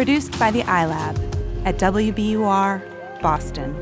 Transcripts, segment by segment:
Produced by the iLab at WBUR, Boston.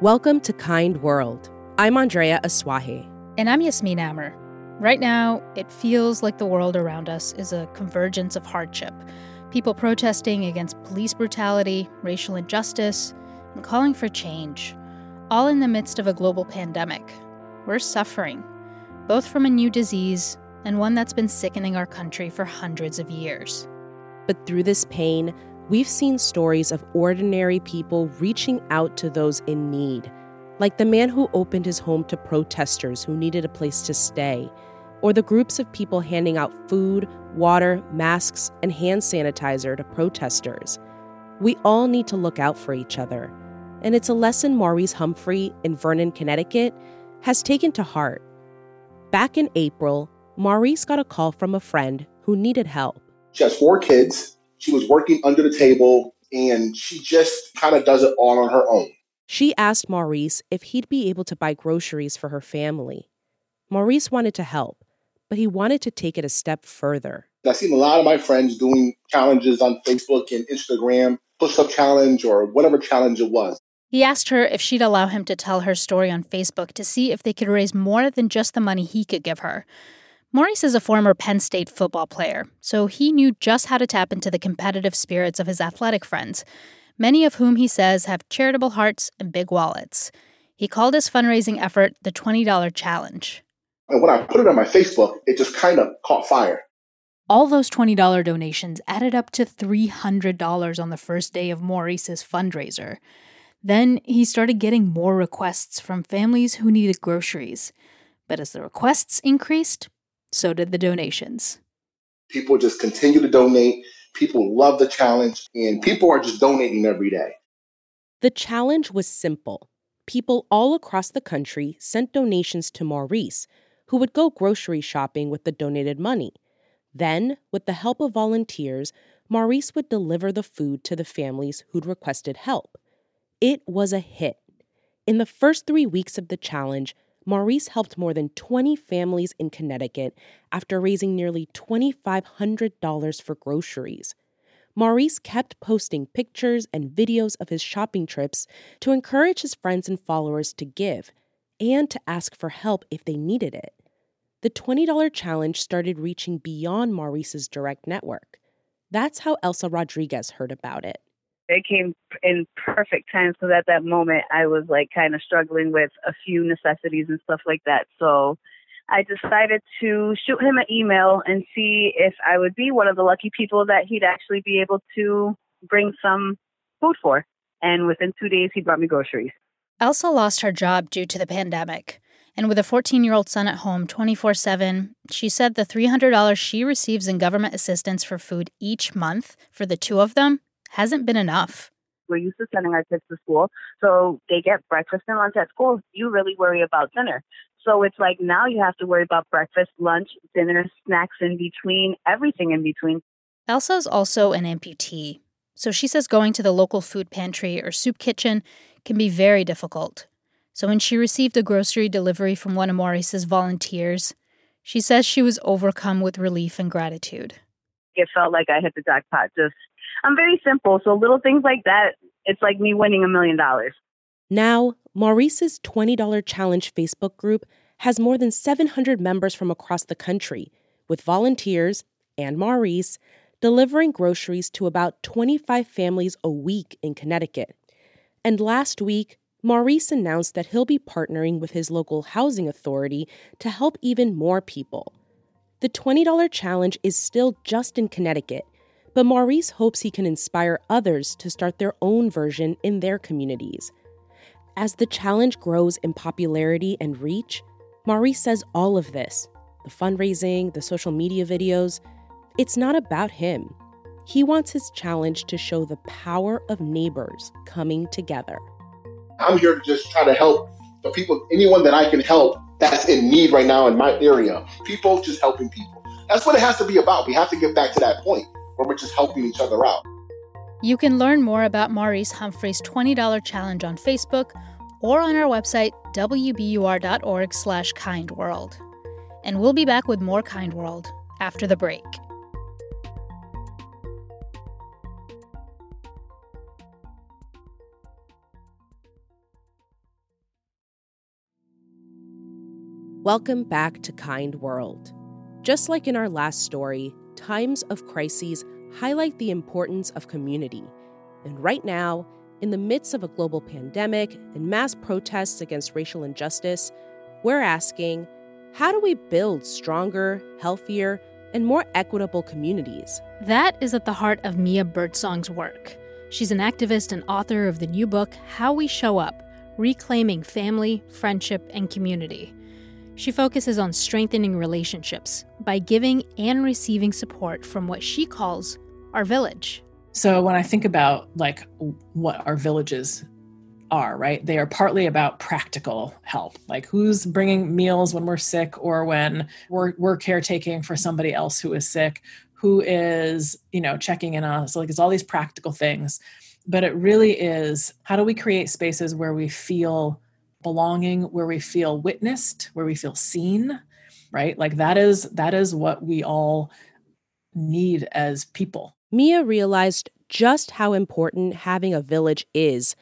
Welcome to Kind World. I'm Andrea Asuaje. And I'm Yasmin Amer. Right now, it feels like the world around us is a convergence of hardship. People protesting against police brutality, racial injustice, and calling for change, all in the midst of a global pandemic. We're suffering, both from a new disease and one that's been sickening our country for hundreds of years. But through this pain, we've seen stories of ordinary people reaching out to those in need, like the man who opened his home to protesters who needed a place to stay, or the groups of people handing out food, water, masks, and hand sanitizer to protesters. We all need to look out for each other. And it's a lesson Maurice Humphrey in Vernon, Connecticut has taken to heart. Back in April, Maurice got a call from a friend who needed help. She has four kids she was working under the table and she just kind of does it all on her own. She asked Maurice if he'd be able to buy groceries for her family. Maurice wanted to help, but he wanted to take it a step further. I've seen a lot of my friends doing challenges on Facebook and Instagram, push up challenge or whatever challenge it was. He asked her if she'd allow him to tell her story on Facebook to see if they could raise more than just the money he could give her. Maurice is a former Penn State football player, so he knew just how to tap into the competitive spirits of his athletic friends, many of whom he says have charitable hearts and big wallets. He called his fundraising effort the $20 Challenge. And when I put it on my Facebook, it just kind of caught fire. All those $20 donations added up to $300 on the first day of Maurice's fundraiser. Then he started getting more requests from families who needed groceries. But as the requests increased, so did the donations. People just continue to donate. People love the challenge, and people are just donating every day. The challenge was simple. People all across the country sent donations to Maurice, who would go grocery shopping with the donated money. Then, with the help of volunteers, Maurice would deliver the food to the families who'd requested help. It was a hit. In the first three weeks of the challenge, Maurice helped more than 20 families in Connecticut after raising nearly $2,500 for groceries. Maurice kept posting pictures and videos of his shopping trips to encourage his friends and followers to give and to ask for help if they needed it. The $20 challenge started reaching beyond Maurice's direct network. That's how Elsa Rodriguez heard about it it came in perfect time because at that moment I was like kind of struggling with a few necessities and stuff like that. So I decided to shoot him an email and see if I would be one of the lucky people that he'd actually be able to bring some food for. And within two days, he brought me groceries. Elsa lost her job due to the pandemic. And with a 14 year old son at home 24 7, she said the $300 she receives in government assistance for food each month for the two of them hasn't been enough. We're used to sending our kids to school, so they get breakfast and lunch at school. You really worry about dinner. So it's like now you have to worry about breakfast, lunch, dinner, snacks in between, everything in between. Elsa's also an amputee, so she says going to the local food pantry or soup kitchen can be very difficult. So when she received a grocery delivery from one of Maurice's volunteers, she says she was overcome with relief and gratitude. It felt like I hit the jackpot. Just I'm very simple. So little things like that, it's like me winning a million dollars. Now, Maurice's $20 challenge Facebook group has more than 700 members from across the country, with volunteers and Maurice delivering groceries to about 25 families a week in Connecticut. And last week, Maurice announced that he'll be partnering with his local housing authority to help even more people. The $20 challenge is still just in Connecticut, but Maurice hopes he can inspire others to start their own version in their communities. As the challenge grows in popularity and reach, Maurice says all of this the fundraising, the social media videos, it's not about him. He wants his challenge to show the power of neighbors coming together. I'm here to just try to help the people, anyone that I can help that's in need right now in my area. People just helping people. That's what it has to be about. We have to get back to that point where we're just helping each other out. You can learn more about Maurice Humphrey's $20 challenge on Facebook or on our website wbur.org slash kindworld. And we'll be back with more Kind World after the break. Welcome back to Kind World. Just like in our last story, times of crises highlight the importance of community. And right now, in the midst of a global pandemic and mass protests against racial injustice, we're asking how do we build stronger, healthier, and more equitable communities? That is at the heart of Mia Birdsong's work. She's an activist and author of the new book, How We Show Up Reclaiming Family, Friendship, and Community. She focuses on strengthening relationships by giving and receiving support from what she calls our village. So when I think about like what our villages are, right? They are partly about practical help, like who's bringing meals when we're sick or when we're, we're caretaking for somebody else who is sick, who is, you know, checking in on us. Like it's all these practical things. But it really is how do we create spaces where we feel belonging where we feel witnessed where we feel seen right? Like that is that is what we all need as people. Mia realized just how important having a village is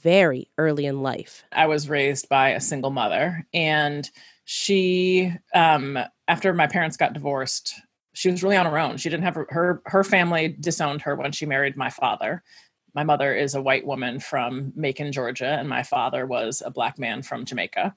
very early in life. I was raised by a single mother and she um after my parents got divorced she was really on her own. She didn't have her her, her family disowned her when she married my father my mother is a white woman from Macon, Georgia, and my father was a black man from Jamaica.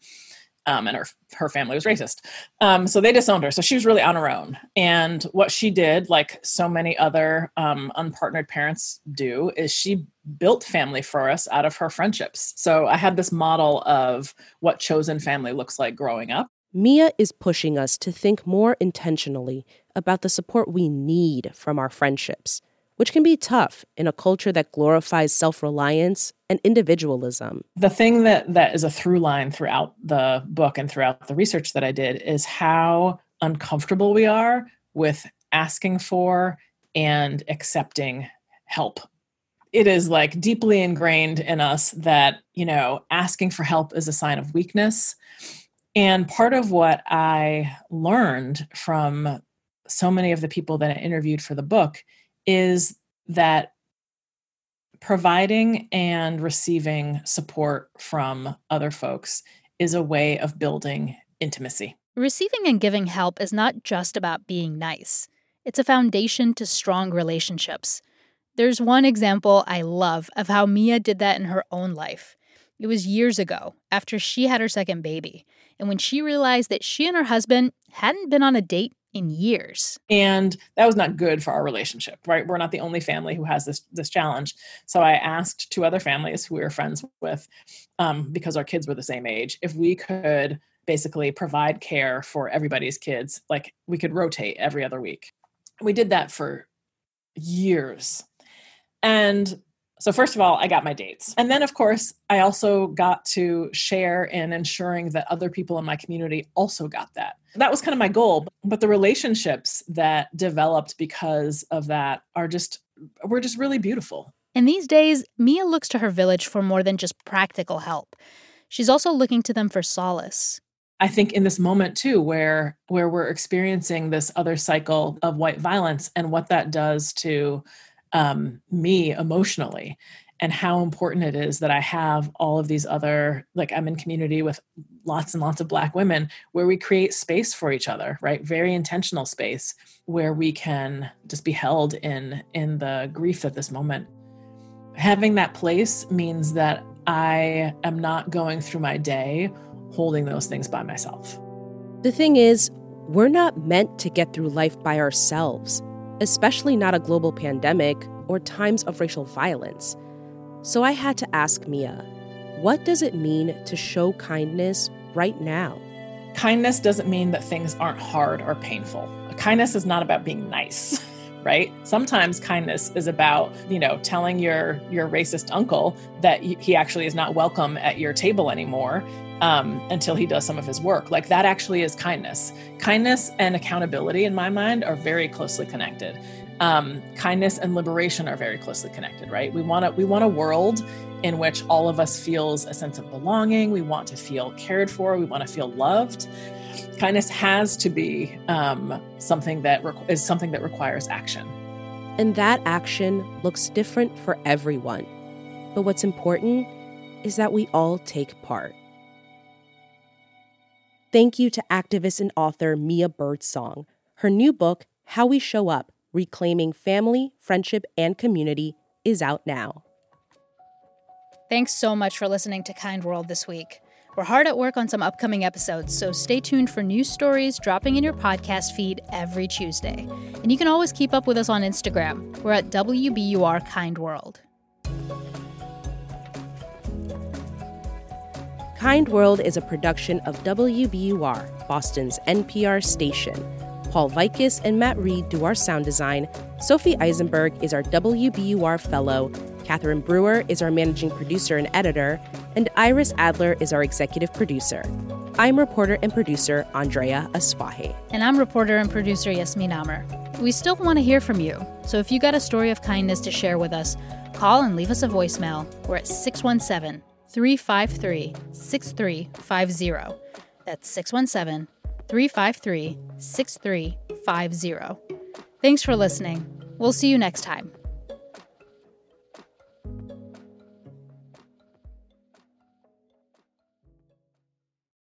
Um, and her her family was racist, um, so they disowned her. So she was really on her own. And what she did, like so many other um, unpartnered parents do, is she built family for us out of her friendships. So I had this model of what chosen family looks like growing up. Mia is pushing us to think more intentionally about the support we need from our friendships which can be tough in a culture that glorifies self reliance and individualism. The thing that, that is a through line throughout the book and throughout the research that I did is how uncomfortable we are with asking for and accepting help. It is like deeply ingrained in us that, you know, asking for help is a sign of weakness. And part of what I learned from so many of the people that I interviewed for the book is that providing and receiving support from other folks is a way of building intimacy. Receiving and giving help is not just about being nice, it's a foundation to strong relationships. There's one example I love of how Mia did that in her own life. It was years ago, after she had her second baby, and when she realized that she and her husband hadn't been on a date in years. And that was not good for our relationship, right? We're not the only family who has this this challenge. So I asked two other families who we were friends with, um, because our kids were the same age, if we could basically provide care for everybody's kids, like we could rotate every other week. We did that for years. And so, first of all, I got my dates. And then, of course, I also got to share in ensuring that other people in my community also got that. That was kind of my goal. But the relationships that developed because of that are just, were just really beautiful. In these days, Mia looks to her village for more than just practical help. She's also looking to them for solace. I think in this moment too where where we're experiencing this other cycle of white violence and what that does to um, me emotionally and how important it is that I have all of these other, like I'm in community with lots and lots of Black women where we create space for each other, right? Very intentional space where we can just be held in in the grief at this moment. Having that place means that I am not going through my day holding those things by myself. The thing is, we're not meant to get through life by ourselves especially not a global pandemic or times of racial violence. So I had to ask Mia, what does it mean to show kindness right now? kindness doesn't mean that things aren't hard or painful. Kindness is not about being nice. right? Sometimes kindness is about you know telling your your racist uncle that he actually is not welcome at your table anymore um, until he does some of his work. Like that actually is kindness. Kindness and accountability in my mind are very closely connected. Um, kindness and liberation are very closely connected right? We want to we want a world in which all of us feels a sense of belonging. We want to feel cared for. We want to feel loved kindness has to be um, something that re- is something that requires action. And that action looks different for everyone. But what's important is that we all take part. Thank you to activist and author mia birdsong. Her new book how we show up reclaiming family friendship and community is out now. Thanks so much for listening to kind world this week we're hard at work on some upcoming episodes, so stay tuned for new stories dropping in your podcast feed every Tuesday. And you can always keep up with us on Instagram. We're at WBUR Kind World. Kind World is a production of WBUR, Boston's NPR station. Paul Vaitkus and Matt Reed do our sound design. Sophie Eisenberg is our WBUR fellow. Catherine Brewer is our managing producer and editor, and Iris Adler is our executive producer. I'm reporter and producer Andrea Asuaje. And I'm reporter and producer Yasmin Amer. We still want to hear from you, so if you got a story of kindness to share with us, call and leave us a voicemail. We're at 617 353 6350. That's 617 353 6350. Thanks for listening. We'll see you next time.